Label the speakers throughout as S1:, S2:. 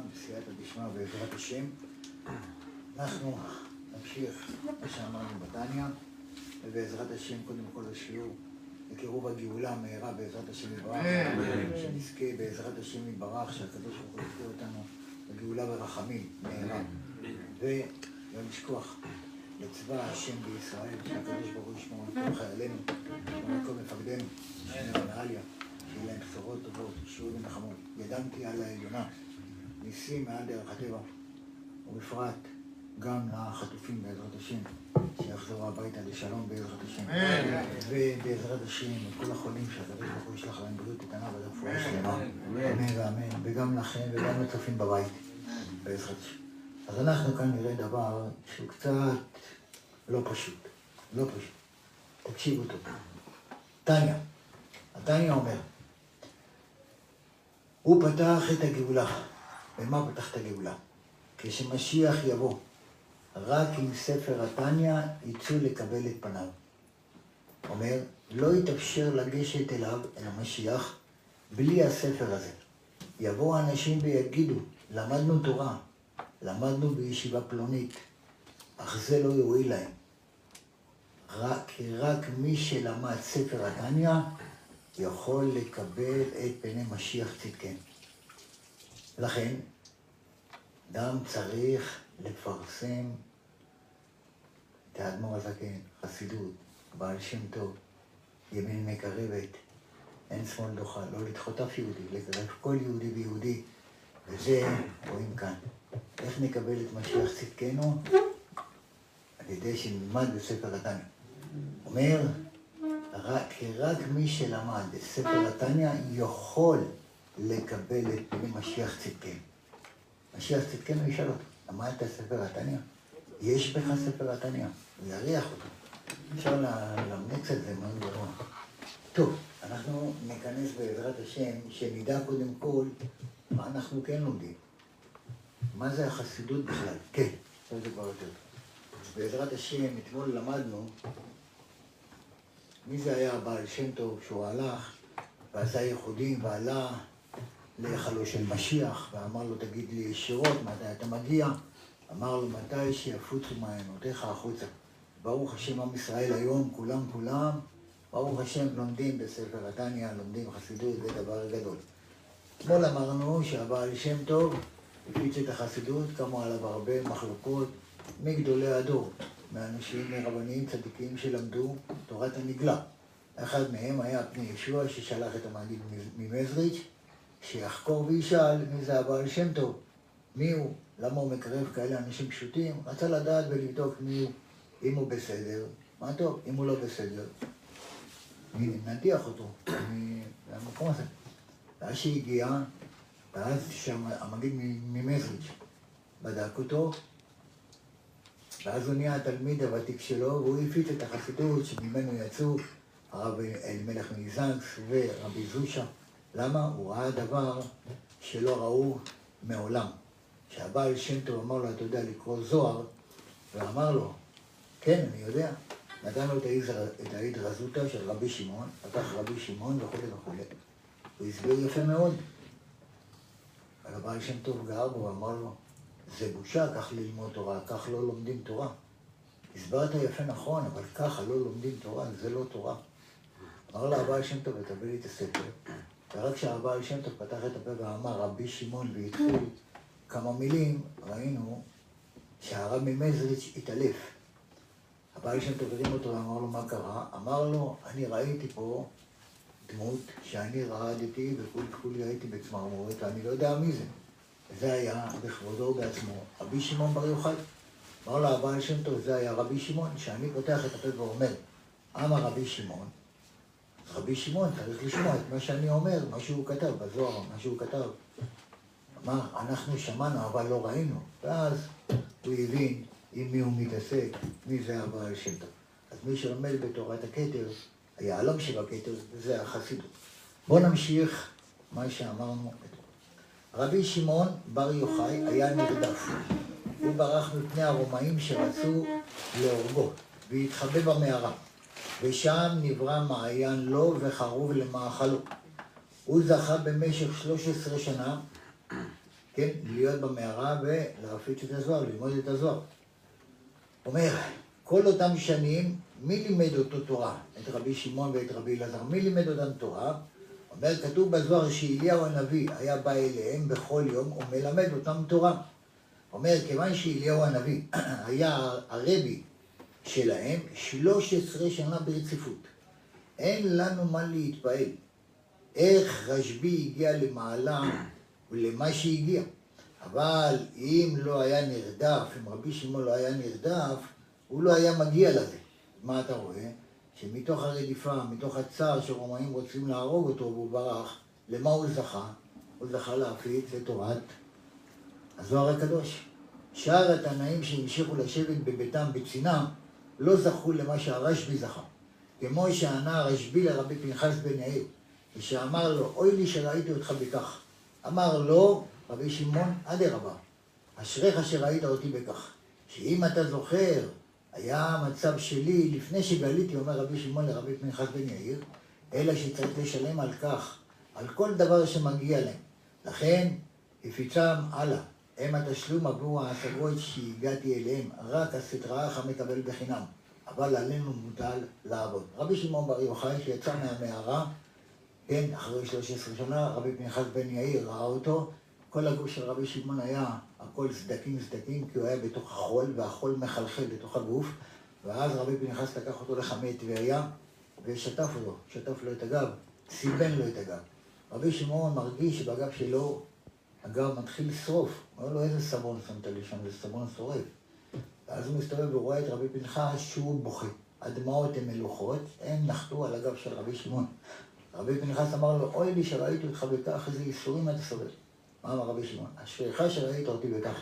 S1: בסייעתא דשמיא בעזרת השם. אנחנו נמשיך מה שאמרנו בתניא, ובעזרת השם קודם כל השיעור לקירוב הגאולה מהרה בעזרת השם יתברך, שנזכה בעזרת השם יתברך, שהקדוש ברוך הוא יזכה אותנו בגאולה ורחמים מהרה. ולא לשכוח לצבא השם בישראל, שהקדוש ברוך הוא ישמור על כל חיילינו, על כל מפקדינו, שיהיה להם בשורות טובות, ישרו ונחמות. ידמתי על העליונה, ניסים מעל דרך הטבע, ובפרט גם לחטופים בעזרת השם, שיחזרו הביתה לשלום בעזרת השם. ובעזרת השם, את כל החולים שהקדוש ברוך הוא ישלח להם בריאות איתנה ורפואה שלמה. אמן ואמן. וגם לכם וגם לצופים בבית, בעזרת השם. אז אנחנו כאן נראה דבר שהוא קצת לא פשוט. לא פשוט. תקשיבו טוב. טניה, הטניה אומר, הוא פתח את הגאולה. במה פתח את הגאולה? כשמשיח יבוא, רק עם ספר התניא יצאו לקבל את פניו. אומר, לא יתאפשר לגשת אליו, אל המשיח, בלי הספר הזה. יבואו אנשים ויגידו, למדנו תורה, למדנו בישיבה פלונית, אך זה לא יועיל להם. רק, רק מי שלמד ספר התניא יכול לקבל את פני משיח צדקנו. לכן, אדם צריך לפרסם את האדמו"ר הזקן, חסידות, בעל שם טוב, ימין מקרבת, אין שמאל דוחה, לא לדחות אף יהודי, לקרב כל יהודי ויהודי, וזה רואים כאן. איך נקבל את משיח צדקנו? על ידי שנלמד בספר התניא. אומר, רק, רק מי שלמד את ספר התניא יכול לקבל את פני משיח צדקנו. משיח צדקנו ישאל אותו, למדת ספר התניא? יש בך ספר התניא? הוא יריח אותו. אפשר ללמד קצת זה מאוד גרוע. טוב, אנחנו ניכנס בעזרת השם, שנדע קודם כל מה אנחנו כן לומדים. מה זה החסידות בכלל? כן, עכשיו זה כבר יותר. בעזרת השם, אתמול למדנו מי זה היה הבעל שם טוב שהוא הלך ועשה ייחודים ועלה להיכלו של משיח ואמר לו תגיד לי ישירות מתי אתה מגיע? אמר לו מתי שיפוצו מעיינותיך החוצה. ברוך השם עם ישראל היום כולם כולם ברוך השם לומדים בספר התניא לומדים חסידות זה דבר גדול. אתמול אמרנו שהבעל שם טוב הפיץ את החסידות קמו עליו הרבה מחלוקות מגדולי הדור מאנשים רבניים צדיקים שלמדו תורת הנגלה. אחד מהם היה פני ישוע ששלח את המגיד ממזריץ' שיחקור וישאל מי זה הבעל שם טוב, מי הוא, למה הוא מקרב כאלה אנשים פשוטים, רצה לדעת ולבדוק מי הוא, אם הוא בסדר, מה טוב, אם הוא לא בסדר, נדיח אותו מהמקום הזה. ואז שהגיע, ואז שם המגיד ממזריץ' בדק אותו ואז הוא נהיה התלמיד הוותיק שלו, והוא הפיץ את החסידות שממנו יצאו הרב אלימלך מזנקס ורבי זושה. למה? הוא ראה דבר שלא ראו מעולם. כשהבעל שם טוב אמר לו, אתה יודע לקרוא זוהר, ואמר לו, כן, אני יודע. נתן לו את ההתרזותא של רבי שמעון, פתח רבי שמעון וכו' וכו'. הוא הסביר יפה מאוד. אבל הבעל שם טוב גר בו ואמר לו, זה בושה כך ללמוד תורה, כך לא לומדים תורה. הסברת יפה נכון, אבל ככה לא לומדים תורה, זה לא תורה. אמר לה הבעל שם טוב, ותביא לי את הספר. ורק כשהבעל שם טוב פתח את הפה ואמר רבי שמעון והתחיל כמה מילים, ראינו שהרב ממזריץ' התעלף. הבעל שם טוב הרים אותו ואמר לו מה קרה? אמר לו, אני ראיתי פה דמות שאני רעדתי וכולי כולי הייתי בצמרמורת ואני לא יודע מי זה. זה היה בכבודו בעצמו, רבי שמעון בר יוחאי. אמר לו הבעל שם טוב, זה היה רבי שמעון, שאני פותח את הפה ואומר, אמר רבי שמעון, רבי שמעון צריך לשמוע את מה שאני אומר, מה שהוא כתב בזוהר, מה שהוא כתב. אמר, אנחנו שמענו אבל לא ראינו. ואז הוא הבין עם מי הוא מתעסק, מי זה הבעל שם טוב. אז מי שלומד בתורת הכתר, היהלום שבכתר, זה החסידות. בואו נמשיך מה שאמרנו רבי שמעון בר יוחאי היה נרדף. הוא ברח מפני הרומאים שרצו להורגו, והתחבא במערה. ושם נברא מעיין לו וחרוב למאכלו. הוא זכה במשך 13 שנה כן, להיות במערה ולהפיץ את הזוהר, ללמוד את הזוהר. אומר, כל אותם שנים, מי לימד אותו תורה? את רבי שמעון ואת רבי אלעזר. מי לימד אותם תורה? אומר, כתוב בזוהר שאליהו הנביא היה בא אליהם בכל יום ומלמד אותם תורה. אומר, כיוון שאליהו הנביא היה הרבי שלהם 13 שנה ברציפות, אין לנו מה להתפעל. איך רשב"י הגיע למעלה ולמה שהגיע. אבל אם לא היה נרדף, אם רבי שמעון לא היה נרדף, הוא לא היה מגיע לזה. מה אתה רואה? שמתוך הרדיפה, מתוך הצער שרומאים רוצים להרוג אותו והוא ברח, למה הוא זכה? הוא זכה להפיץ את תורת הזוהר הקדוש. שאר התנאים שהמשיכו לשבת בביתם בצנעה לא זכו למה שהרשב"י זכה. כמו שענה הרשב"י לרבי פנחס בן יאיר, ושאמר לו, אוי לי שראיתי אותך בכך. אמר לו, רבי שמעון, אדרבה, אשריך שראית אותי בכך. שאם אתה זוכר, היה המצב שלי לפני שגליתי, אומר רבי שמעון לרבי פנחס בן יאיר, אלא שצריך לשלם על כך, על כל דבר שמגיע להם. לכן, הפיצם הלאה. הם התשלום עבור ההשגות שהגעתי אליהם, רק הסטרא אחא מקבל בחינם, אבל עלינו מוטל לעבוד. רבי שמעון בר יוחאי שיצא מהמערה, כן, אחרי 13 שנה, רבי פנחס בן יאיר ראה אותו, כל הגוף של רבי שמעון היה הכל סדקים סדקים, כי הוא היה בתוך החול, והחול מחלחל בתוך הגוף, ואז רבי פנחס לקח אותו לחמי טבריה, ושטף אותו, שטף לו את הגב, סיבן לו את הגב. רבי שמעון מרגיש שבגב שלו הגב מתחיל לשרוף. אומר לו, איזה סבון שמת לי שם? זה סבון שורף. ואז הוא מסתובב ורואה את רבי פנחס שהוא בוכה. הדמעות הן מלוכות, הן נחתו על הגב של רבי שמעון. רבי פנחס אמר לו, אוי לי שראיתי אותך בכך, איזה ייסורים אתה סובל. מה אמר רבי שמעון? אשריך שראית אותי בכך.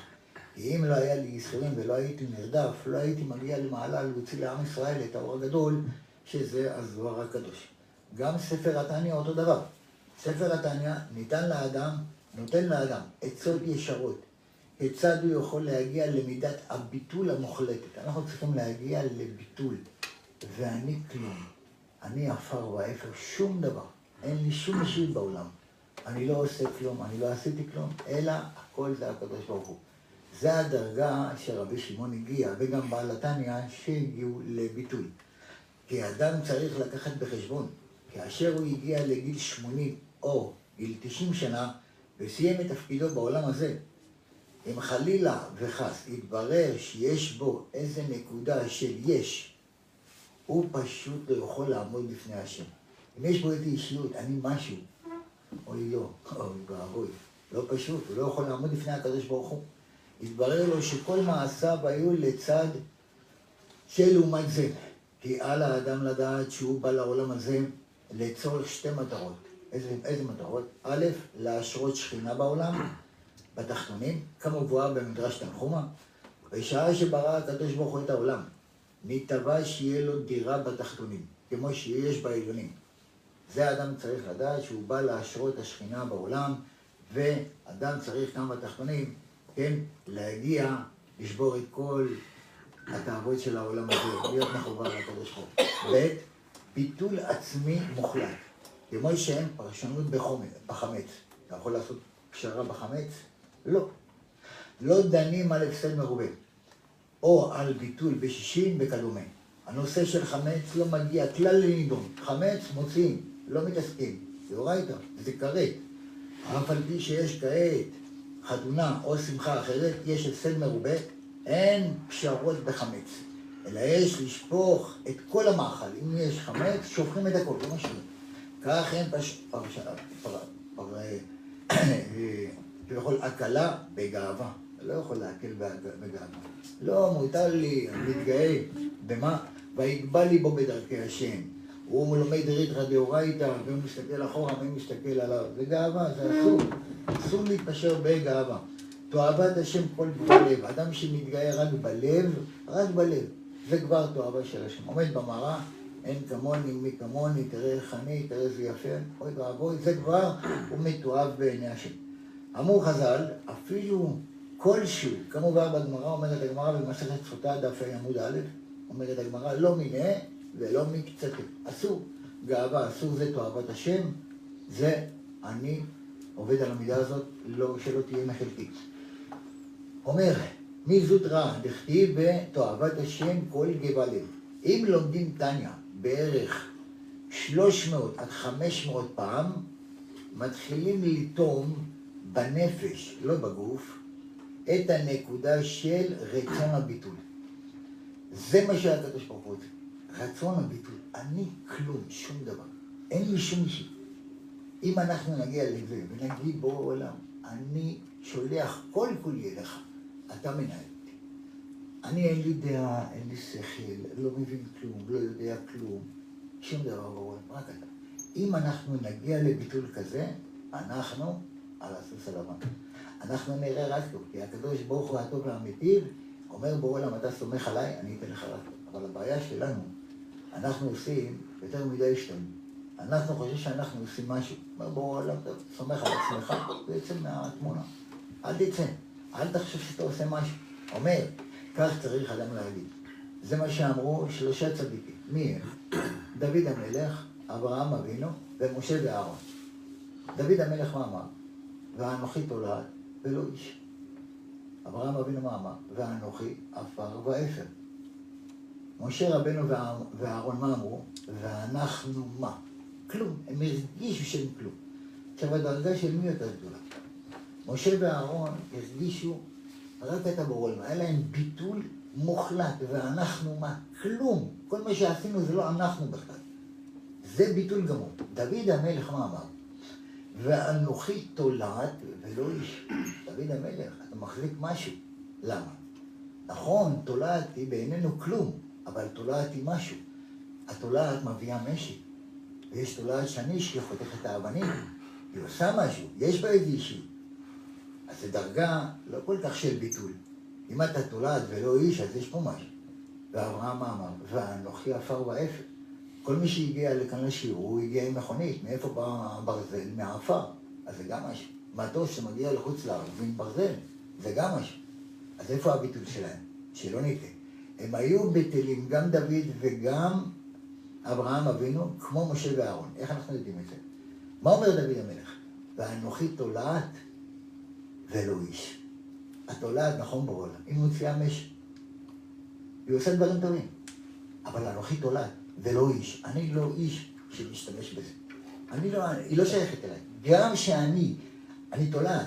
S1: כי אם לא היה לי ייסורים ולא הייתי נרדף, לא הייתי מגיע למעלה להוציא לעם ישראל את האור הגדול, שזה הזוהר הקדוש. גם ספר התניא אותו דבר. ספר התניא ניתן לאדם, נותן לאדם עצות ישרות. כיצד הוא יכול להגיע למידת הביטול המוחלטת. אנחנו צריכים להגיע לביטול. ואני כלום. אני עפר ואפר, שום דבר. אין לי שום אישיות בעולם. אני לא עושה כלום, אני לא עשיתי כלום, אלא הכל זה הקדוש ברוך הוא. זה הדרגה שרבי שמעון הגיע, וגם בעל התניא שהגיעו לביטוי. כי אדם צריך לקחת בחשבון, כאשר הוא הגיע לגיל 80 או גיל 90 שנה, וסיים את תפקידו בעולם הזה, אם חלילה וחס יתברר שיש בו איזה נקודה של יש, הוא פשוט לא יכול לעמוד בפני השם. אם יש בו איזו אישיות, אני משהו, אוי לא, אוי ואבוי, לא פשוט, הוא לא יכול לעמוד לפני הקדוש ברוך הוא. התברר לו שכל מעשיו היו לצד של לעומת זה. כי על האדם לדעת שהוא בא לעולם הזה לצורך שתי מטרות. איזה, איזה מטרות? א', להשרות שכינה בעולם, בתחתונים, כמובן במדרש תנחומה, בשעה שברא הקדוש ברוך הוא את העולם, נתבע שיהיה לו דירה בתחתונים, כמו שיש בעליונים. זה אדם צריך לדעת שהוא בא להשרות השכינה בעולם, ואדם צריך גם בתחתונים, כן, להגיע, לשבור את כל התאוות של העולם הזה, להיות מחובר לקדוש ברוך הוא. ב', ביטול עצמי מוחלט. כמו שאין פרשנות בחמץ. אתה יכול לעשות פשרה בחמץ? לא. לא דנים על הפסד מרובה, או על ביטול בשישים וכדומה. הנושא של חמץ לא מגיע כלל לנידון. חמץ מוציאים, לא מתעסקים. זה אורייתא, זה כרת. אף על פי שיש כעת חתונה או שמחה אחרת, יש הפסד מרובה, אין פשרות בחמץ. אלא יש לשפוך את כל המאכל. אם יש חמץ, שופכים את הכל, לא משנה. כך אין. כביכול הקלה בגאווה. לא יכול להקל בגאווה. לא, מותר לי, אני מתגאה. במה? ויגבה ליבו בדרכי השם. הוא לומד ריתרא דאורייתא, והוא מסתכל אחורה, מי מסתכל עליו? זה גאווה, זה אסור. אסור להתפשר בגאווה. תועבת השם כל בלב. אדם שמתגאה רק בלב, רק בלב. זה כבר תועבה של השם. עומד במראה, אין כמוני, מי כמוני, תראה איך אני, תראה איזה יפה. אוי ואבוי, זה כבר, הוא מתועב בעיני השם. אמרו חז"ל, אפילו כלשהו, כמובן בגמרא אומרת הגמרא במסכת סוטה דף ה' עמוד א', אומרת הגמרא, לא מיניה ולא מקצתה. אסור. גאווה, אסור זה תועבת השם, זה אני עובד על המידה הזאת, לא, שלא תהיה מחלקית. אומר, מי רע? דכתיב בתועבת השם כל גבה לב. אם לומדים טניה בערך 300 עד 500 פעם, מתחילים לטום בנפש, לא בגוף, את הנקודה של רצון הביטול. זה מה שהקדוש ברוך הוא. רצון הביטול. אני כלום, שום דבר. אין לי שום אישי. אם אנחנו נגיע לזה ונגיד בורא עולם, אני שולח כל כולי אליך, אתה מנהל. אני אין לי דעה, אין לי שכל, לא מבין כלום, לא יודע כלום, שום דבר ברור, רק אתה. אם אנחנו נגיע לביטול כזה, אנחנו על הסוס הלבן. אנחנו נראה רק טוב, כי הקדוש ברוך הוא הטוב והאמיתי, אומר בורא עולם, אתה סומך עליי, אני אתן לך רק טוב. אבל הבעיה שלנו, אנחנו עושים יותר מדי השתלמות. אנחנו חושבים שאנחנו עושים משהו. אומר בורא עולם, אתה סומך על עצמך, ויוצא מהתמונה. אל תצא, אל תחשוב שאתה עושה משהו. אומר, כך צריך אדם להגיד. זה מה שאמרו שלושה צדיקים. מי הם? דוד המלך, אברהם אבינו ומשה ואהרון. דוד המלך מה אמר? ואנוכי תולד ולא איש. אברהם אבינו מה אמר? ואנוכי עפר ואפר. משה רבנו ואהרון מה אמרו? ואנחנו מה? כלום. הם הרגישו שהם כלום. עכשיו הדרגה של מי יותר גדולה? משה ואהרון הרגישו רק את הבורא, היה להם ביטול מוחלט, ואנחנו מה? כלום. כל מה שעשינו זה לא אנחנו בכלל. זה ביטול גמור. דוד המלך מה אמר? ואנוכי תולעת ולא איש. דוד המלך, אתה מחזיק משהו. למה? נכון, תולעת היא בעינינו כלום, אבל תולעת היא משהו. התולעת מביאה משי. ויש תולעת שאני אשכח חותכת האבנים, היא עושה משהו, יש בה איזה אישי. אז זו דרגה לא כל כך של ביטול. אם אתה תולעת ולא איש, אז יש פה משהו. ואברהם אמר, ואנוכי עפר ואפר. כל מי שהגיע לכאן לשיעור, הוא הגיע עם מכונית. מאיפה בא הברזל? מהעפר. אז זה גם משהו. מטוס שמגיע לחוץ לארץ עם ברזל, זה גם משהו. אז איפה הביטול שלהם? שלא נטעה. הם היו בטלים, גם דוד וגם אברהם אבינו, כמו משה ואהרון. איך אנחנו יודעים את זה? מה אומר דוד המלך? ואנוכי תולעת ולא איש. התולעת, נכון בעולם, היא מוציאה משי. היא עושה דברים טובים. אבל אנוכי תולעת. ולא איש. אני לא איש שמשתמש בזה. אני לא, היא לא שייכת אליי. גם שאני, אני תולעת,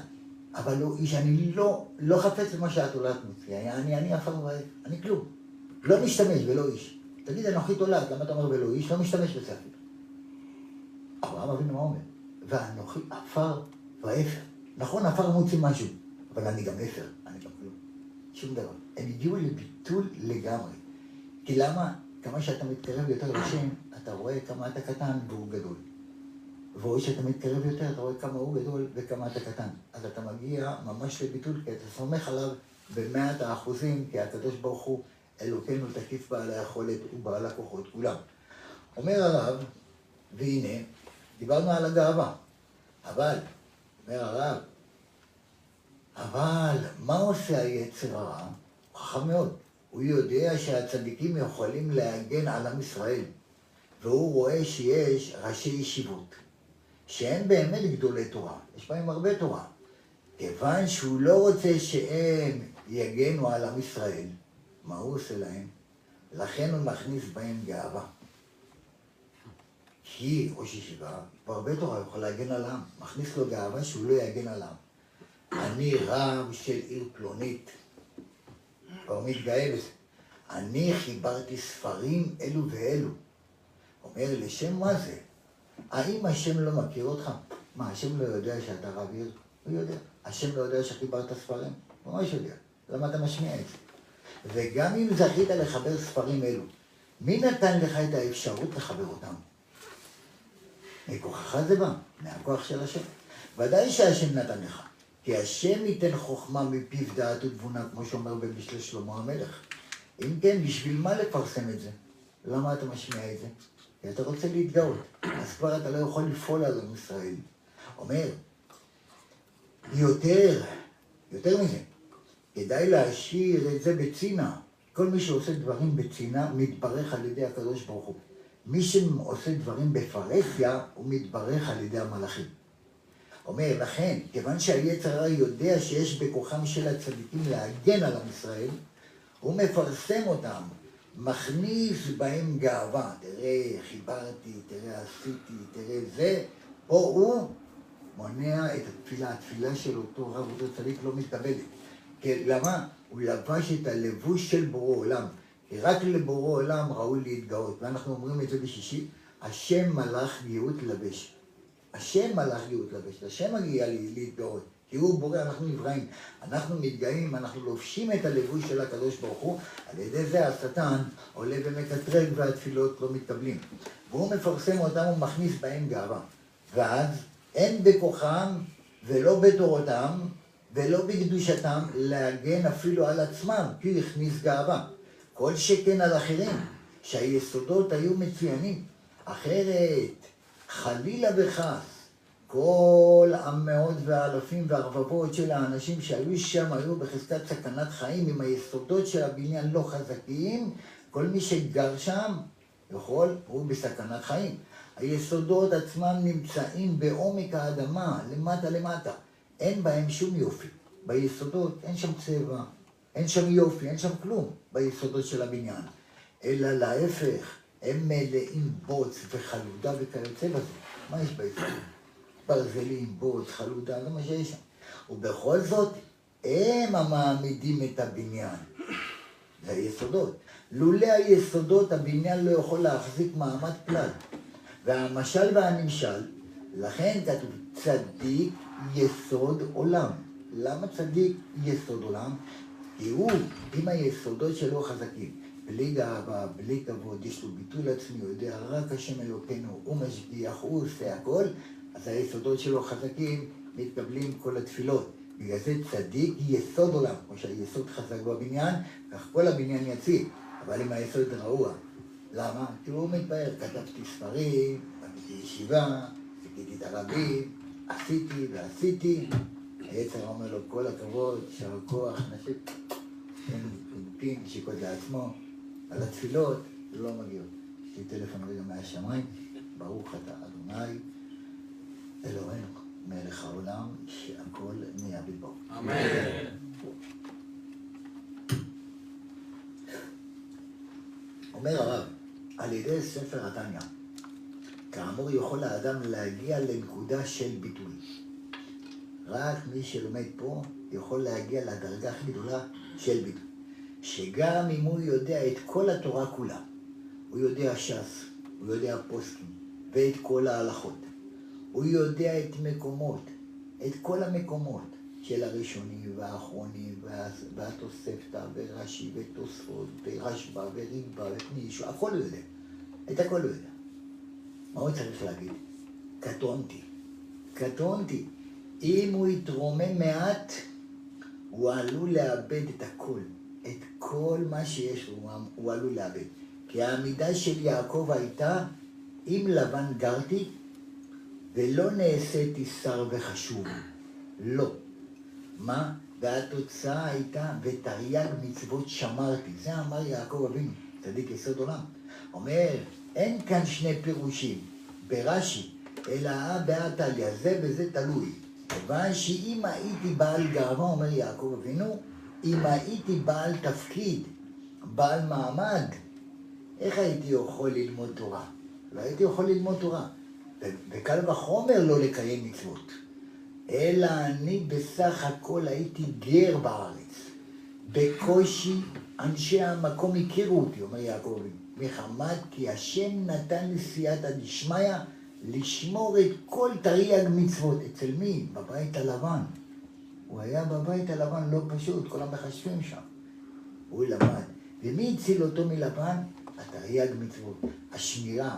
S1: אבל לא איש, אני לא, לא חפץ במה שאת תולעת מוציאה. אני, אני עפר ואף, אני כלום. לא משתמש ולא איש. תגיד, אנוכי תולעת, למה אתה אומר ולא איש? לא משתמש בזה אפילו. אברהם אבינו מה אומר? ואנוכי עפר ואפר. נכון, עפר מוציא משהו, אבל אני גם אפר, אני גם כלום. שום דבר. הם הגיעו לביטול לגמרי. כי למה? כמה שאתה מתקרב יותר לשם, אתה רואה כמה אתה קטן והוא גדול. ורואה שאתה מתקרב יותר, אתה רואה כמה הוא גדול וכמה אתה קטן. אז אתה מגיע ממש לביטול, כי אתה סומך עליו במאת האחוזים, כי הקדוש ברוך הוא אלוקינו תקיף בעל היכולת ובעל הכוחות כולם. אומר הרב, והנה, דיברנו על הגאווה, אבל, אומר הרב, אבל מה עושה היצר הרע? חכם מאוד. הוא יודע שהצדיקים יכולים להגן על עם ישראל, והוא רואה שיש ראשי ישיבות, שהם באמת גדולי תורה, יש בהם הרבה תורה. כיוון שהוא לא רוצה שהם יגנו על עם ישראל, מה הוא עושה להם? לכן הוא מכניס בהם גאווה. כי ראש ישיבה, בהרבה תורה יכול להגן על העם, מכניס לו גאווה שהוא לא יגן על העם. אני רב של עיר פלונית, כבר מתגאה בזה. אני חיברתי ספרים אלו ואלו. אומר, לשם מה זה? האם השם לא מכיר אותך? מה, השם לא יודע שאתה רב עיר? הוא יודע. השם לא יודע שחיברת ספרים? ממש יודע. למה אתה משמיע את זה? וגם אם זכית לחבר ספרים אלו, מי נתן לך את האפשרות לחבר אותם? מכוחך זה בא, מהכוח של השם. ודאי שהשם נתן לך. כי השם ייתן חוכמה מפיו דעת ותבונה, כמו שאומר במשלי שלמה המלך. אם כן, בשביל מה לפרסם את זה? למה אתה משמיע את זה? כי אתה רוצה להתגאות. אז כבר אתה לא יכול לפעול על עם ישראל. אומר, יותר, יותר מזה, כדאי להשאיר את זה בצינה. כל מי שעושה דברים בצינה, מתברך על ידי הקדוש ברוך הוא. מי שעושה דברים בפרהסיה, הוא מתברך על ידי המלאכים. אומר, לכן, כיוון שהיצר הרע יודע שיש בכוחם של הצדיקים להגן על עם ישראל, הוא מפרסם אותם, מכניס בהם גאווה. תראה, חיברתי, תראה, עשיתי, תראה זה. פה הוא מונע את התפילה. התפילה של אותו רב, אותו צדיק לא מתקבלת. כן, למה? הוא לבש את הלבוש של בורא עולם. כי רק לבורא עולם ראוי להתגאות. ואנחנו אומרים את זה בשישי, השם מלאך גאות לבש. השם מלאך גאות לבש. השם מגיע להתגאות. כי הוא בורא, אנחנו נבראים. אנחנו מתגאים, אנחנו לובשים את הלבוש של הקדוש ברוך הוא, על ידי זה השטן עולה ומקטרג והתפילות לא מתקבלים. והוא מפרסם אותם ומכניס בהם גאווה. ואז אין בכוחם ולא בתורתם ולא בקדושתם להגן אפילו על עצמם, כי הוא הכניס גאווה. כל שכן על אחרים, שהיסודות היו מצוינים. אחרת, חלילה וחס, כל המאות והאלפים והרבבות של האנשים שהיו שם היו בחזקת סכנת חיים, אם היסודות של הבניין לא חזקים, כל מי שגר שם יכול, הוא בסכנת חיים. היסודות עצמם נמצאים בעומק האדמה, למטה למטה. אין בהם שום יופי. ביסודות אין שם צבע, אין שם יופי, אין שם כלום ביסודות של הבניין. אלא להפך, הם מלאים בוץ וחלודה וכיוצא בזה. מה יש ביסודות? ברזלים, בוץ, חלודה, זה מה שיש שם. ובכל זאת, הם המעמידים את הבניין. זה היסודות. לולא היסודות, הבניין לא יכול להחזיק מעמד כלל. והמשל והנמשל, לכן כתוב צדיק יסוד עולם. למה צדיק יסוד עולם? הוא, אם היסודות שלו חזקים, בלי גאווה, בלי כבוד, יש לו ביטול עצמי, הוא יודע רק השם אלוקינו, הוא משגיח, הוא עושה הכל, אז היסודות שלו חזקים, מתקבלים כל התפילות. בגלל זה צדיק יסוד עולם, כמו שהיסוד חזק בבניין, כך כל הבניין יציב. אבל אם היסוד רעוע, למה? כי הוא מתפאר, כתבתי ספרים, עשיתי ישיבה, חיכיתי את הרבים, עשיתי ועשיתי. היצר אומר לו, כל הכבוד, שר כוח, נשק, פין, נשיקות לעצמו. על התפילות לא מגיעות. יש לי טלפון רגע מהשמיים, ברוך אתה אדוני. אלוהינו, מלך העולם, שהכל נהיה בלבו.
S2: אמן.
S1: אומר הרב, על ידי ספר התניא, כאמור יכול האדם להגיע לנקודה של ביטוי. רק מי שלומד פה יכול להגיע לדרגה הכי גדולה של ביטוי. שגם אם הוא יודע את כל התורה כולה, הוא יודע ש"ס, הוא יודע פוסקים, ואת כל ההלכות, הוא יודע את מקומות, את כל המקומות של הראשונים והאחרונים והתוספתא ורש"י ותוספות ורשב"א וריב"א ופנישו, הכל הוא יודע. את הכל הוא יודע. מה הוא צריך להגיד? קטונתי. קטונתי. אם הוא יתרומם מעט, הוא עלול לאבד את הכל. את כל מה שיש לו, הוא עלול לאבד. כי העמידה של יעקב הייתה, אם לבן גרתי, ולא נעשיתי שר וחשוב. לא. מה? והתוצאה הייתה, ותרי"ג מצוות שמרתי. זה אמר יעקב אבינו, צדיק יסוד עולם. אומר, אין כאן שני פירושים, ברש"י, אלא אה בהא זה וזה תלוי. כיוון שאם הייתי בעל גאווה, אומר יעקב אבינו, אם הייתי בעל תפקיד, בעל מעמד, איך הייתי יכול ללמוד תורה? לא הייתי יכול ללמוד תורה. וקל וחומר לא לקיים מצוות. אלא אני בסך הכל הייתי גר בארץ. בקושי אנשי המקום הכירו אותי, אומר יעקב, מחמת כי השם נתן לי סייעתא דשמיא לשמור את כל תרי"ג מצוות. אצל מי? בבית הלבן. הוא היה בבית הלבן לא פשוט, כל המחשבים שם. הוא למד. ומי הציל אותו מלבן? התרי"ג מצוות. השמירה,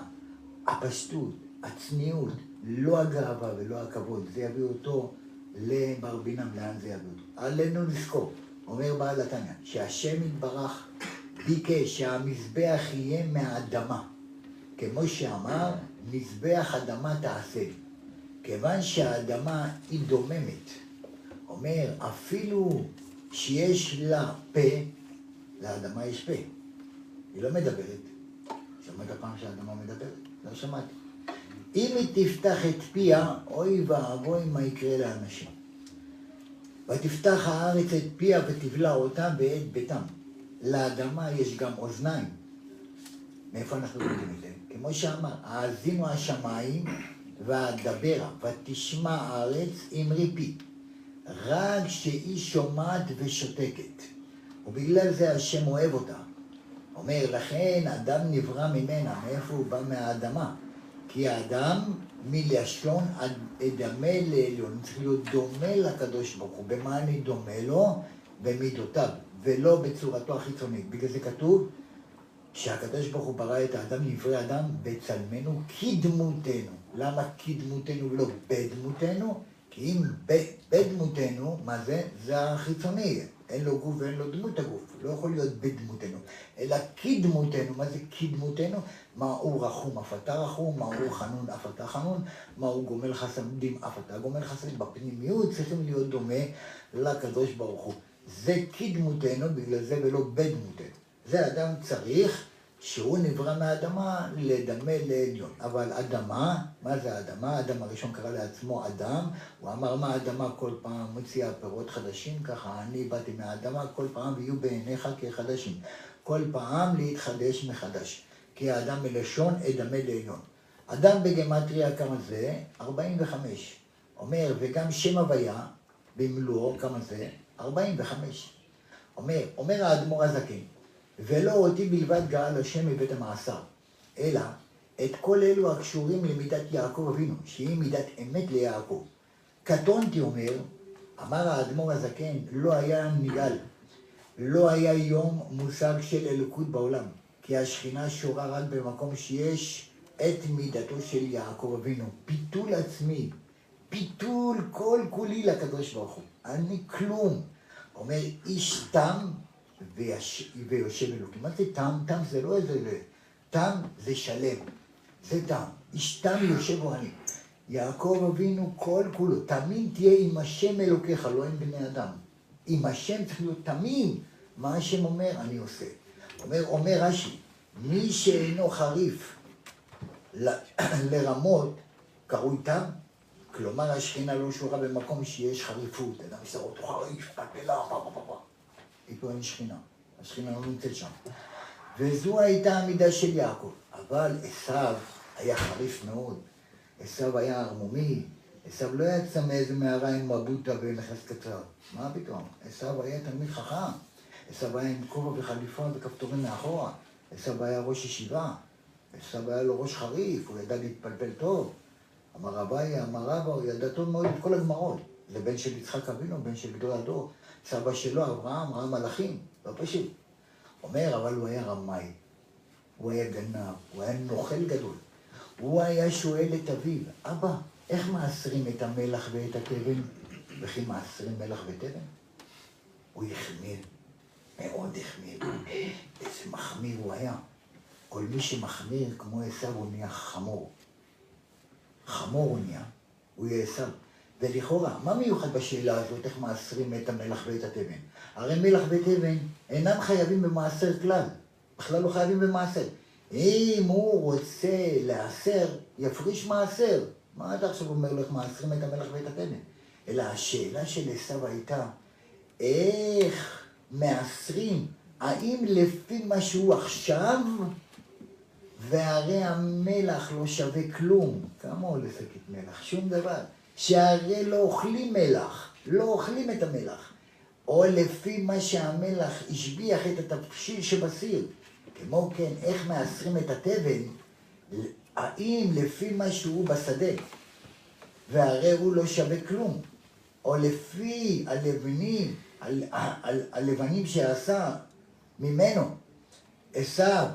S1: הפשטות, הצניעות, לא הגאווה ולא הכבוד. זה יביא אותו לבר בינם, לאן זה יביא אותו? עלינו לזכור, אומר בעל התניא, שהשם יתברך ביקש שהמזבח יהיה מהאדמה. כמו שאמר, מזבח אדמה תעשה. כיוון שהאדמה היא דוממת, אומר, אפילו שיש לה פה, לאדמה יש פה. היא לא מדברת. שמעת פעם שהאדמה מדברת? לא שמעתי. אם היא תפתח את פיה, אוי ואבוי מה יקרה לאנשים. ותפתח הארץ את פיה ותבלע אותם ואת ביתם. לאדמה יש גם אוזניים. מאיפה אנחנו יודעים את זה? כמו שאמר, האזינו השמיים ואדברה, ותשמע הארץ אמרי פי. רק שהיא שומעת ושותקת. ובגלל זה השם אוהב אותה. אומר, לכן אדם נברא ממנה, מאיפה הוא בא מהאדמה? כי האדם מלשון אדמה לעליון, צריך להיות דומה לקדוש ברוך הוא. במה אני דומה לו? במידותיו, ולא בצורתו החיצונית. בגלל זה כתוב שהקדוש ברוך הוא ברא את האדם, נברא אדם בצלמנו כדמותנו. למה כדמותנו ולא בדמותנו? כי אם בדמותנו, מה זה? זה החיצוני. אין לו גוף ואין לו דמות הגוף, לא יכול להיות בדמותנו, אלא כדמותנו, מה זה כדמותנו? מה הוא רחום אף אתה רחום, מה הוא חנון אף אתה חנון, מה הוא גומל חסדים אף אתה גומל חסדים, בפנימיות צריכים להיות דומה לקדוש ברוך הוא. זה כדמותנו, בגלל זה ולא בדמותנו. זה אדם צריך שהוא נברא מהאדמה לדמה לעליון. אבל אדמה, מה זה אדמה? אדם הראשון קרא לעצמו אדם, הוא אמר מה אדמה כל פעם מוציאה פירות חדשים, ככה אני באתי מהאדמה כל פעם ויהיו בעיניך כחדשים. כל פעם להתחדש מחדש. כי האדם מלשון אדמה לעליון. אדם בגמטריה כמה זה? 45. אומר, וגם שם הוויה במלואו כמה זה? 45. אומר, אומר האדמו"ר הזקן, ולא אותי בלבד גאל השם מבית המאסר, אלא את כל אלו הקשורים למידת יעקב אבינו, שהיא מידת אמת ליעקב. קטונתי אומר, אמר האדמו"ר הזקן, לא היה נגאל, לא היה יום מושג של אלוקות בעולם, כי השכינה שורה רק במקום שיש את מידתו של יעקב אבינו. פיתול עצמי, פיתול כל כולי לקדוש ברוך הוא. אני כלום. אומר, איש תם ויש, ויושב אלוקים. מה זה תם? תם זה לא איזה... תם זה שלם. זה תם. איש תם יושב אוהלים. יעקב אבינו כל כולו, תמים תהיה עם השם אלוקיך, לא עם בני אדם. עם השם צריך להיות תמים. מה השם אומר? אני עושה. אומר, אומר רש"י, מי שאינו חריף ל, לרמות, קרוי תם. כלומר, השכינה לא שורה במקום שיש חריפות. אדם ישר אותו חריף, פלפלה, איתו אין שכינה. השכינה לא נמצאת שם. וזו הייתה המידה של יעקב. אבל עשיו היה חריף מאוד. עשיו היה ערמומי. עשיו לא יצא מאיזה מערה עם מבוטה ונכנס קצר. מה פתאום? עשיו היה תלמיד חכם. עשיו היה עם כובע וחליפה וכפתורים מאחורה. עשיו היה ראש ישיבה. עשיו היה לו ראש חריף, הוא ידע להתפלפל טוב. אמר אביי, אמר רבא, הוא ידע טוב מאוד את כל הגמרות. זה בן של יצחק אבינו, בן של גדול הדור. סבא שלו, אברהם, ראה מלאכים, לא פשוט. אומר, אבל הוא היה רמאי, הוא היה גנב, הוא היה נוכל גדול. הוא היה שואל את אביו, אבא, איך מעשרים את המלח ואת התבן? וכי מעשרים מלח ותבן? הוא החמיר, מאוד החמיר. איזה מחמיר הוא היה. כל מי שמחמיר כמו עשיו הוא נהיה חמור. חמור הוא נהיה, הוא יהיה עשיו. ולכאורה, מה מיוחד בשאלה הזאת, איך מעשרים את המלח ואת התבן? הרי מלח ותבן אינם חייבים במעשר כלל, בכלל לא חייבים במעשר. אם הוא רוצה להעשר, יפריש מעשר. מה אתה עכשיו אומר לו איך מעשרים את המלח ואת התבן? אלא השאלה של עשו הייתה, איך מעשרים? האם לפי מה שהוא עכשיו, והרי המלח לא שווה כלום. כמה עולה שקית מלח? שום דבר. שהרי לא אוכלים מלח, לא אוכלים את המלח. או לפי מה שהמלח השביח את התבשיל שבסיר. כמו כן, איך מעשרים את התבן, האם לפי מה שהוא בשדה, והרי הוא לא שווה כלום, או לפי הלבנים, הלבנים שעשה ממנו, עשיו,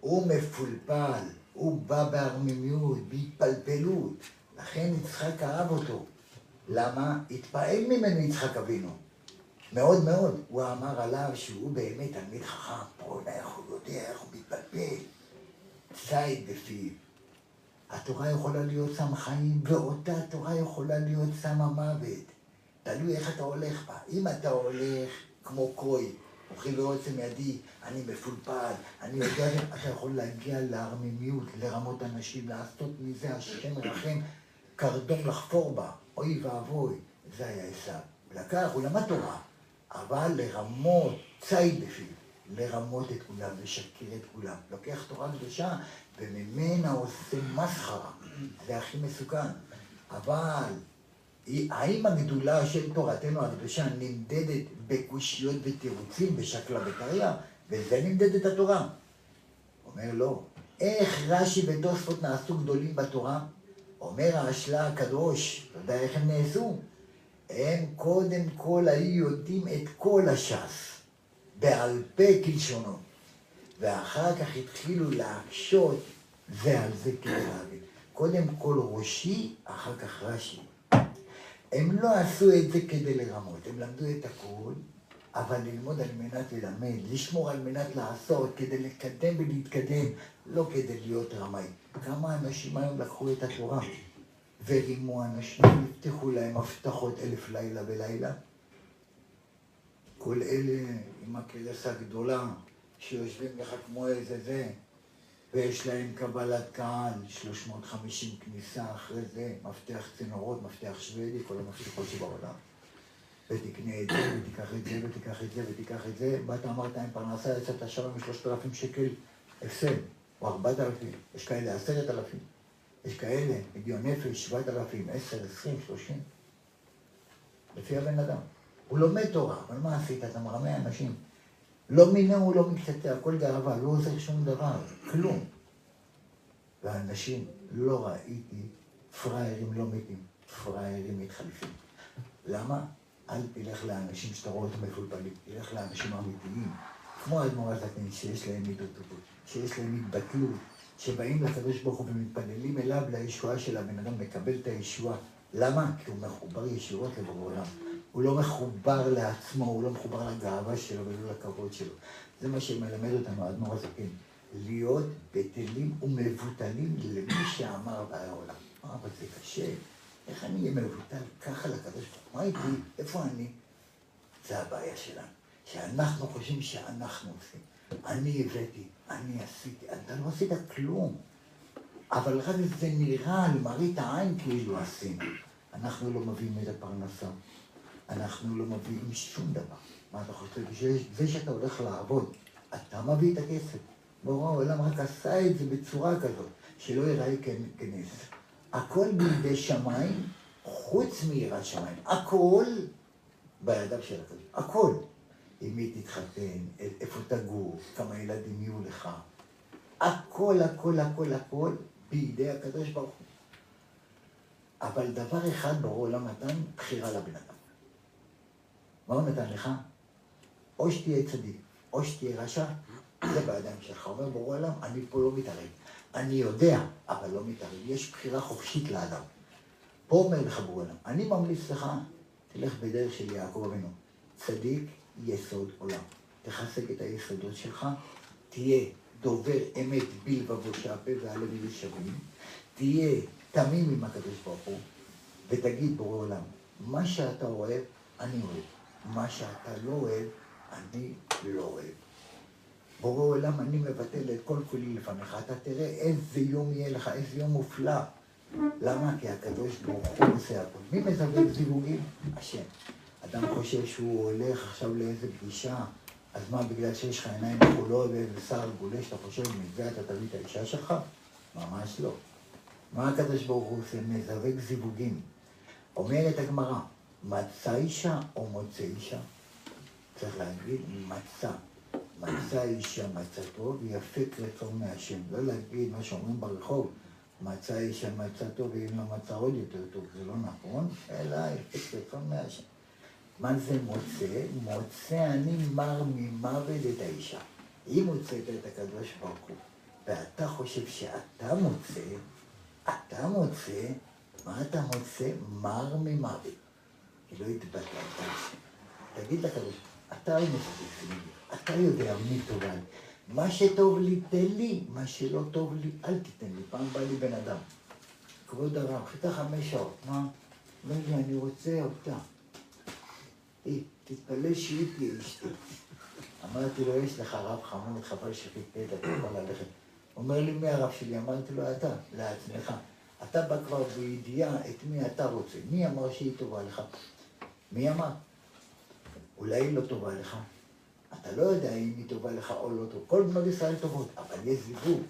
S1: הוא מפולפל, הוא בא בערממיות, בהתפלפלות. לכן יצחק אהב אותו. למה? התפעל ממנו יצחק אבינו. מאוד מאוד. הוא אמר עליו שהוא באמת תלמיד חכם. פרונה, איך הוא יודע, איך הוא מתבלבל. ציד בפיו. התורה יכולה להיות סם חיים, ואותה תורה יכולה להיות סם המוות. תלוי איך אתה הולך בה. אם אתה הולך כמו קוי, אוכלים ועוצם ידי, אני מפולפל, אני יודע, אתה יכול להגיע לערמימיות, לרמות אנשים, לעשות מזה השם רחם, קרדום לחפור בה, אוי ואבוי, זה היה עשיו. לקח, הוא למד תורה, אבל לרמות ציד בפיו, לרמות את כולם, לשקר את כולם. לוקח תורה קדושה וממנה עושה מסחרה, זה הכי מסוכן. אבל האם הגדולה של תורתנו הקדושה נמדדת בקושיות ותירוצים, בשקלא וטריא, וזה נמדדת התורה? אומר לא. איך רש"י ותוספות נעשו גדולים בתורה? אומר האשלה הקדוש, אתה יודע איך הם נעשו? הם קודם כל היו יודעים את כל הש"ס, בעל פה כלשונו, ואחר כך התחילו להקשות זה על זה כדי להבין. קודם כל ראשי, אחר כך רש"י. הם לא עשו את זה כדי לרמות, הם למדו את הכול, אבל ללמוד על מנת ללמד, לשמור על מנת לעשות, כדי לקדם ולהתקדם, לא כדי להיות רמאי. כמה אנשים היום לקחו את התורה ורימו אנשים, הבטיחו להם הבטחות אלף לילה ולילה? כל אלה עם הקלס הגדולה, שיושבים לך כמו איזה זה, ויש להם קבלת קהל, 350 כניסה אחרי זה, מפתח צינורות, מפתח שוודי, כל המפתחות שבעולם. ותקנה את זה, ותיקח את זה, ותיקח את זה, ותיקח את זה. באת אמרת עם פרנסה, יצאת שם עם 3,000 שקל הפסד, או 4,000, יש כאלה 10,000, יש כאלה, מגיון נפש, 7,000, 10, 20, 30. לפי הבן אדם. הוא לומד תורה, אבל מה עשית? אתה מרמה אנשים. לא מינהו, לא מקצתה, הכל גאווה, לא עוזר שום דבר, כלום. ואנשים, לא ראיתי פראיירים לא מתים, פראיירים מתחלפים. למה? אל תלך לאנשים שאתה רואה אותם מפולפלים, תלך לאנשים אמיתיים, כמו האדמו"ר הזקן, שיש להם מידות טובות, שיש להם התבטלות, שבאים לקדוש ברוך הוא ומתפללים אליו לישועה של הבן אדם, מקבל את הישועה. למה? כי הוא מחובר ישירות לבורא עולם. הוא לא מחובר לעצמו, הוא לא מחובר לגאווה שלו ולא לכבוד שלו. זה מה שמלמד אותנו האדמו"ר הזקן. להיות בטלים ומבוטלים למי שאמר באי העולם. אבל זה קשה. איך אני אהיה מבוטל ככה לקדוש ברוך הוא? מה איתי? איפה אני? זה הבעיה שלנו. שאנחנו חושבים שאנחנו עושים. אני הבאתי, אני עשיתי. אתה לא עשית כלום. אבל רק זה נראה למראית העין כאילו עשינו. אנחנו לא מביאים את הפרנסה. אנחנו לא מביאים שום דבר. מה אתה חושב? זה שאתה הולך לעבוד, אתה מביא את הכסף. בורא העולם רק עשה את זה בצורה כזאת, שלא ייראה כנס. הכל בידי שמיים, חוץ מיראת שמיים. הכל בידיו של הקדוש. הכל. עם מי תתחתן, איפה תגור, כמה ילדים יהיו לך. הכל, הכל, הכל, הכל בידי הקדוש ברוך הוא. אבל דבר אחד ברור עולם נתן, בחירה לבן אדם. מה הוא נתן לך? או שתהיה צדיק, או שתהיה רשע, זה בידיים שלך. אומר בורא עולם, אני פה לא מתערב. אני יודע, אבל לא מתערב. יש בחירה חופשית לאדם. פה אומר לך בורא עולם, אני ממליץ לך, תלך בדרך של יעקב אבינו. צדיק, יסוד עולם. תחזק את היסודות שלך, תהיה דובר אמת בלבבו שהפה והלב יהיו שווים, תהיה תמים עם הקדוש ברוך הוא, ותגיד בורא עולם, מה שאתה אוהב, אני אוהב. מה שאתה לא אוהב, אני לא אוהב. בורא עולם, אני מבטל את כל כולי לפניך. אתה תראה איזה יום יהיה לך, איזה יום מופלא. למה? כי הקדוש ברוך הוא עושה הכול. מי מזווג זיווגים? השם. אדם חושב שהוא הולך עכשיו לאיזה פגישה, אז מה, בגלל שיש לך עיניים כחולות ואיזה שר גולש, אתה חושב, מזה אתה תביא את האישה שלך? ממש לא. מה הקדוש ברוך הוא עושה? מזווג זיווגים. אומרת הגמרא, מצא אישה או מוצא אישה? צריך להגיד מצא. מצא אישה מצאתו ויפק רצון מהשם. לא להגיד מה שאומרים ברחוב, מצא אישה מצאתו ואם לא מצא עוד יותר טוב, זה לא נכון, אלא יפק רצון מהשם. מה זה מוצא? מוצא אני מר ממוות את האישה. אם מוצאת את הקדוש ברוך הוא, ואתה חושב שאתה מוצא, אתה מוצא, מה אתה מוצא? מר ממוות. כי לא התבטלת השם. תגיד לקדוש, אתה מפסיק לי, אתה יודע מי טוב לי. מה שטוב לי, תן לי, מה שלא טוב לי, אל תיתן לי. פעם בא לי בן אדם, כבוד הרב, חיכה חמש שעות, מה? אומר לי, אני רוצה אותה. תתפלא שהיא תהיה אשתי. אמרתי לו, יש לך רב חמוד, חבל שחיכית, אתה יכול ללכת. אומר לי, מי הרב שלי? אמרתי לו, אתה, לעצמך. אתה בא כבר בידיעה את מי אתה רוצה. מי אמר שהיא טובה לך? מי אמר? אולי היא לא טובה לך. אתה לא יודע אם היא טובה לך או לא טובה. כל בנות ישראל טובות, אבל יש זיווג.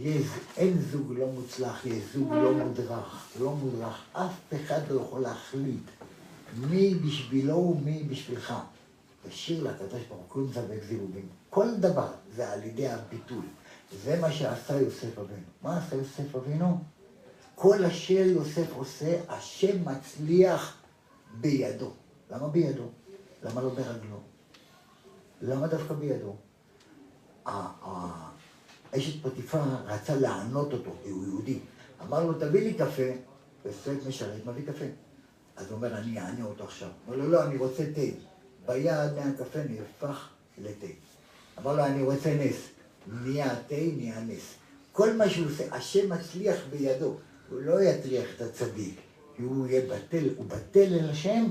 S1: יש, אין זוג לא מוצלח, יש זוג לא מודרך. לא מודרך. אף אחד לא יכול להחליט מי בשבילו ומי בשבילך. תשאיר לקדוש ברוך הוא מזווג זיווגים. כל דבר זה על ידי הביטול. זה מה שעשה יוסף אבינו. מה עשה יוסף אבינו? כל אשר יוסף עושה, השם מצליח בידו. למה בידו? למה לא ברגלו? למה דווקא בידו? אשת פטיפה רצה לענות אותו, הוא יהודי. אמר לו, תביא לי קפה. יוסף משרת, מביא קפה. אז הוא אומר, אני אענה אותו עכשיו. אמר לו, לא, אני רוצה תה. ביד מהקפה נהפך לתה. אמר לו, אני רוצה נס. נהיה תה, נהיה נס. כל מה שהוא עושה, השם מצליח בידו. הוא לא יטריח את הצדיק, כי הוא יהיה בטל, הוא בטל אל השם,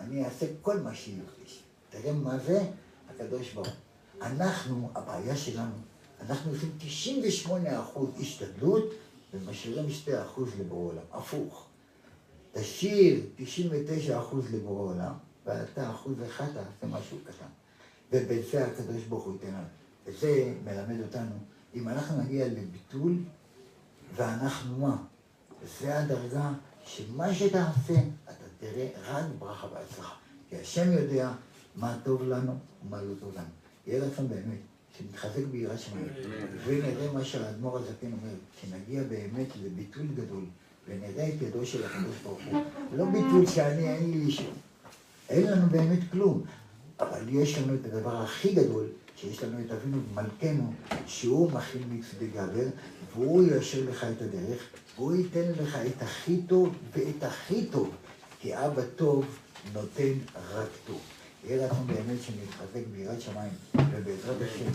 S1: אני אעשה כל מה שיבקש. תראה מה זה הקדוש ברוך אנחנו, הבעיה שלנו, אנחנו עושים 98 אחוז השתדלות ומשאירים 2 אחוז לבורא עולם. הפוך. תשאיר 99 אחוז לבורא עולם, ואתה אחוז אחד תעשה משהו קטן. ובזה הקדוש ברוך הוא ייתן לנו. וזה מלמד אותנו, אם אנחנו נגיע לביטול, ואנחנו מה? זה הדרגה שמה שתעשה, אתה תראה רק ברכה והצלחה. כי השם יודע מה טוב לנו ומה לא טוב לנו. יהיה רצון באמת, שנתחזק ביראת שמיים, ונראה מה שהאדמו"ר הזקן אומר, שנגיע באמת לביטול גדול, ונראה את ידו של הקדוש ברוך הוא. לא ביטול שאני, אין לי אישו. אין לנו באמת כלום, אבל יש לנו את הדבר הכי גדול, שיש לנו את אבינו מלכנו, שהוא מכין מצווה גבר, והוא יאשר לך את הדרך, והוא ייתן לך את הכי טוב ואת הכי טוב, כי אבא טוב נותן רק טוב. יהיה רצון באמת שנתחזק ביראת שמיים, ובעזרת השם,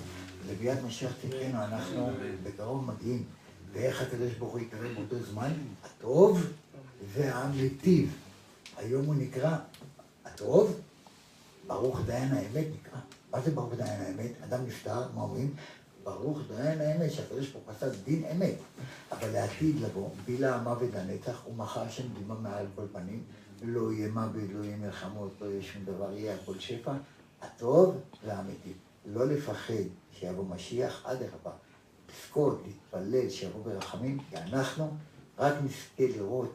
S1: לביאת משיח צדקנו אנחנו בקרוב מגיעים. ואיך הקדוש ברוך הוא יקרא באותו זמן? הטוב והמיטיב. היום הוא נקרא הטוב, ברוך דיין האמת נקרא. מה זה ברוך דיין האמת? אדם נפטר, מה אומרים? ברוך דיין האמת, שהקדוש ברוך הוא עשה דין אמת. אבל לעתיד לבוא, בילע המוות לנצח, ומחה השם דמעה מעל כל פנים, לא יהיה מוות, לא יהיה מלחמות, לא יהיה שום דבר, יהיה הכל שפע. הטוב והאמיתי. לא לפחד שיבוא משיח, אדרבה. לזכות, להתפלל, שיבוא ברחמים, כי אנחנו רק נזכה לראות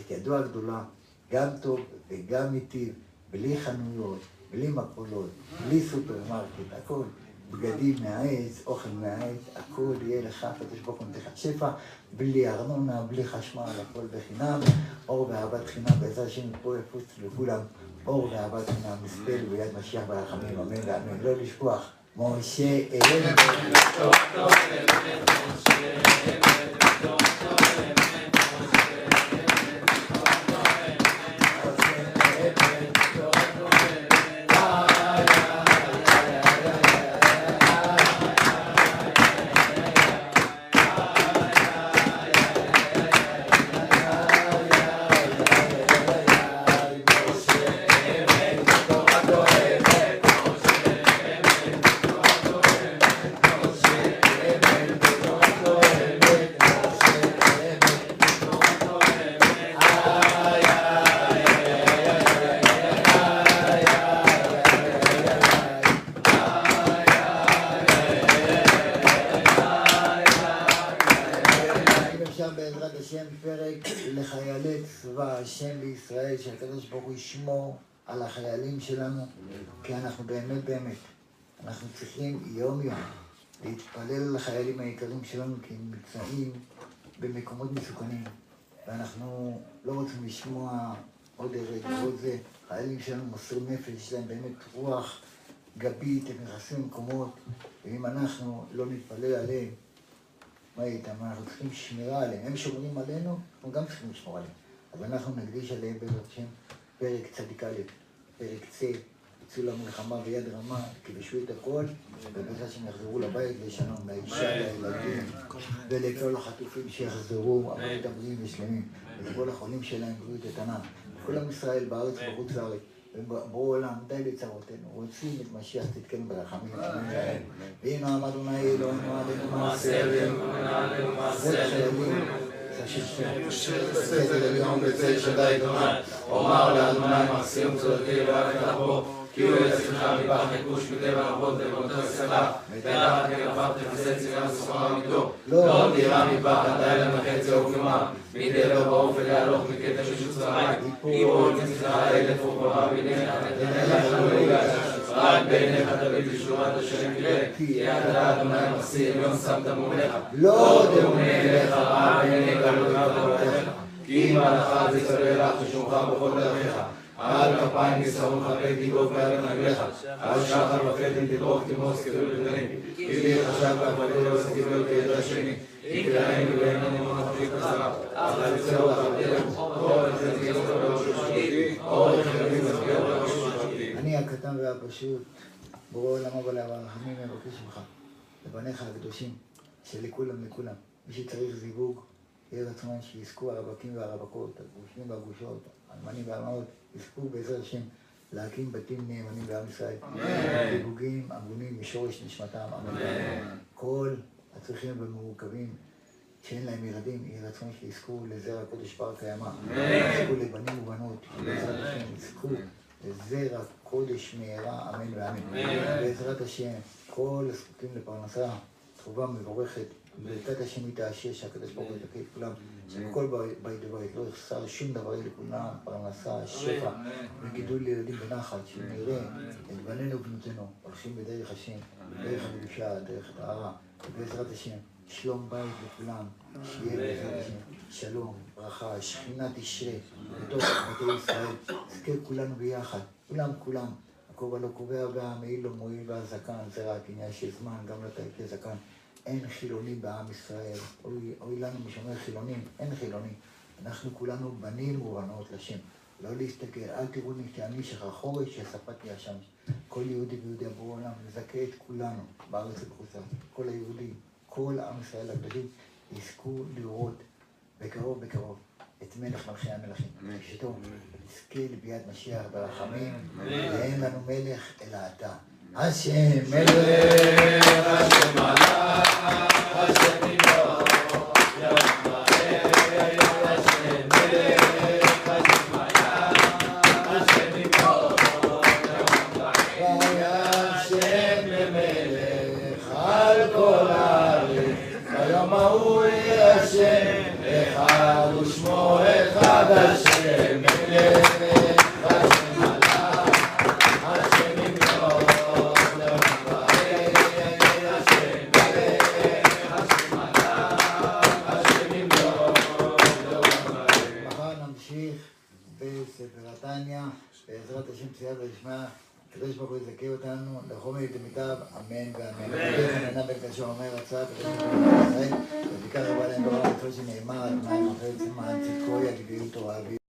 S1: את ידו הגדולה, גם טוב וגם מיטיב, בלי חנויות, בלי מכולות, בלי סופרמרקט, הכל. בגדים מהעץ, אוכל מהעץ, הכל יהיה לך, הקדוש ברוך הוא נותן לך שפע, בלי ארנונה, בלי חשמל, הכל בחינם, אור ואהבת חינם, בעזרת השם פה יפוץ לכולם, אור ואהבת חינם, מספל ביד משיח ברחמים, אמן ואמן, לא לשכוח, Moshe Eretz. משה אלינו. לשמור על החיילים שלנו, כי אנחנו באמת באמת, אנחנו צריכים יום יום להתפלל על החיילים היקרים שלנו, כי הם נמצאים במקומות מסוכנים, ואנחנו לא רוצים לשמוע עוד ערב ועוד זה. חיילים שלנו מוסרים נפש, יש להם באמת רוח גבית, הם נכנסים למקומות, ואם אנחנו לא נתפלל עליהם, מה איתם? אנחנו צריכים שמירה עליהם. הם שומרים עלינו, אנחנו גם צריכים לשמור עליהם. אבל אנחנו נקדיש עליהם בעזרת השם פרק צד"א, פרק צ', יצאו למלחמה ביד רמה, כיבשו את הכל, ובזה שהם יחזרו לבית לשלום, לאישה, לילדים, ולכל החטופים שיחזרו, הביתה בריאים ושלמים, ולכל החולים שלהם בריאות איתנה, כל עם ישראל בארץ ובחוץ לארץ, ובורא עולם, די לצרותינו, רוצים את משיח צדקנו ברחמים. והנה עמד אדוני אלוהינו עלינו מעשה ידינו, זה חיילים.
S2: בסדר עליון בצל שדי אדוני, אומר לאדוני מחסיר ומצודתי ואהבת בו, כי הוא יצילך מפח נקוש מטבע רבות ובנותו יסלח, ותחת כנפיו תכסה צילה וסחרה עמיתו, לא תירא מפחד לילה וחצי עוגמה, מדבר בעוף ולהלוך מקטע משוט צריים, יפול מצלך אלף ופרה ביניך, ותנך הללויה, רק قال بيني حتى بيت الشهداء الشريك لك يا ذات من مصير يوم سبت مغلقة لو تمني إليك قال بيني قبل ما تروحك كيما لخاذي سريرا خشوخا بخل رخيخا قال كفاني سهول خبيتي بوفار نغلقة الشاخر وفيتي تدوخ تموس كتير الدنيا إلي خشاك فليل وسكيبل كيدا شيني إكرائي بينني ونفريق السلام أخذ سوى
S1: خبيرا הקטן והפשוט, בורא עולם אבל הרחמים מבקש ממך, לבניך הקדושים, שלכולם לכולם, מי שצריך זיווג, יהיה רצון שיזכו הרווקים והרווקות, הגרושים והגרושות, האלמנים והאלמנות, יזכו בעזרת השם להקים בתים נאמנים בעם ישראל. זיווגים הגונים משורש נשמתם, אמן. כל הצריכים והמורכבים שאין להם ילדים, יהי רצון שיזכו לזרע הקודש בר קיימא. יזכו לבנים ובנות, בעזרת השם יזכו לזרע קודש מהרה, אמן ואמן. בעזרת השם, כל הזקוקים לפרנסה טובה מבורכת, ברכת השם יתעשש, שהקדוש ברוך הוא את כולם, שכל בית ובית לא יחסר שום דבר לכולם, פרנסה, שפע, וגידול ילדים בנחת, שנראה את בנינו ובנותינו הולכים בדרך השם, דרך הקדושה, דרך הטהרה, ובעזרת השם, שלום בית לכולם, שיהיה השם שלום, ברכה, שכינה תשרה בתוך בתי ישראל, נזכה כולנו ביחד, כולם כולם, הכובע לא קובע והמעיל לא מועיל והזקן, זה רק עניין של זמן, גם לתת כזקן. אין חילונים בעם ישראל, אוי, אוי לנו משומר חילונים, אין חילונים. אנחנו כולנו בנים ובנות לשם. לא להסתכל, אל תראוני שאני שחרחורת שספתי השמש. כל יהודי ויהודי עבור העולם, נזכה את כולנו, בארץ ובחוץ. כל היהודים, כל עם ישראל הקדושים, יזכו לראות בקרוב בקרוב את מלך מלכי המלכים. אשתו, נזכה לביאת משיח ברחמים, ואין לנו מלך אלא אתה. השם מלך,
S2: השם מלך, השם